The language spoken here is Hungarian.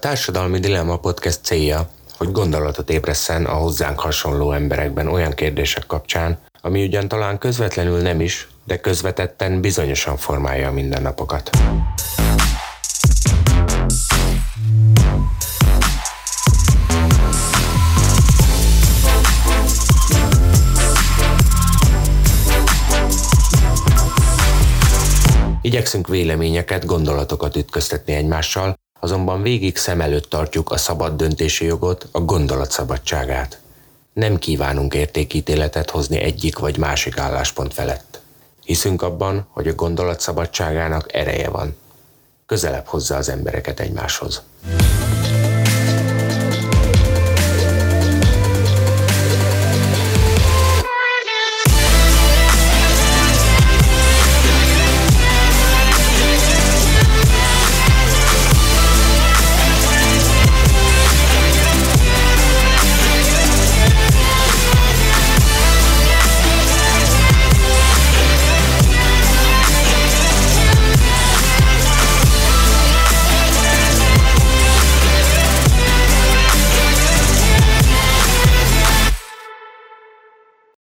Társadalmi Dilemma Podcast célja, hogy gondolatot ébresszen a hozzánk hasonló emberekben olyan kérdések kapcsán, ami ugyan talán közvetlenül nem is, de közvetetten bizonyosan formálja a mindennapokat. Igyekszünk véleményeket, gondolatokat ütköztetni egymással, azonban végig szem előtt tartjuk a szabad döntési jogot, a gondolat szabadságát. Nem kívánunk értékítéletet hozni egyik vagy másik álláspont felett. Hiszünk abban, hogy a gondolat szabadságának ereje van. Közelebb hozza az embereket egymáshoz.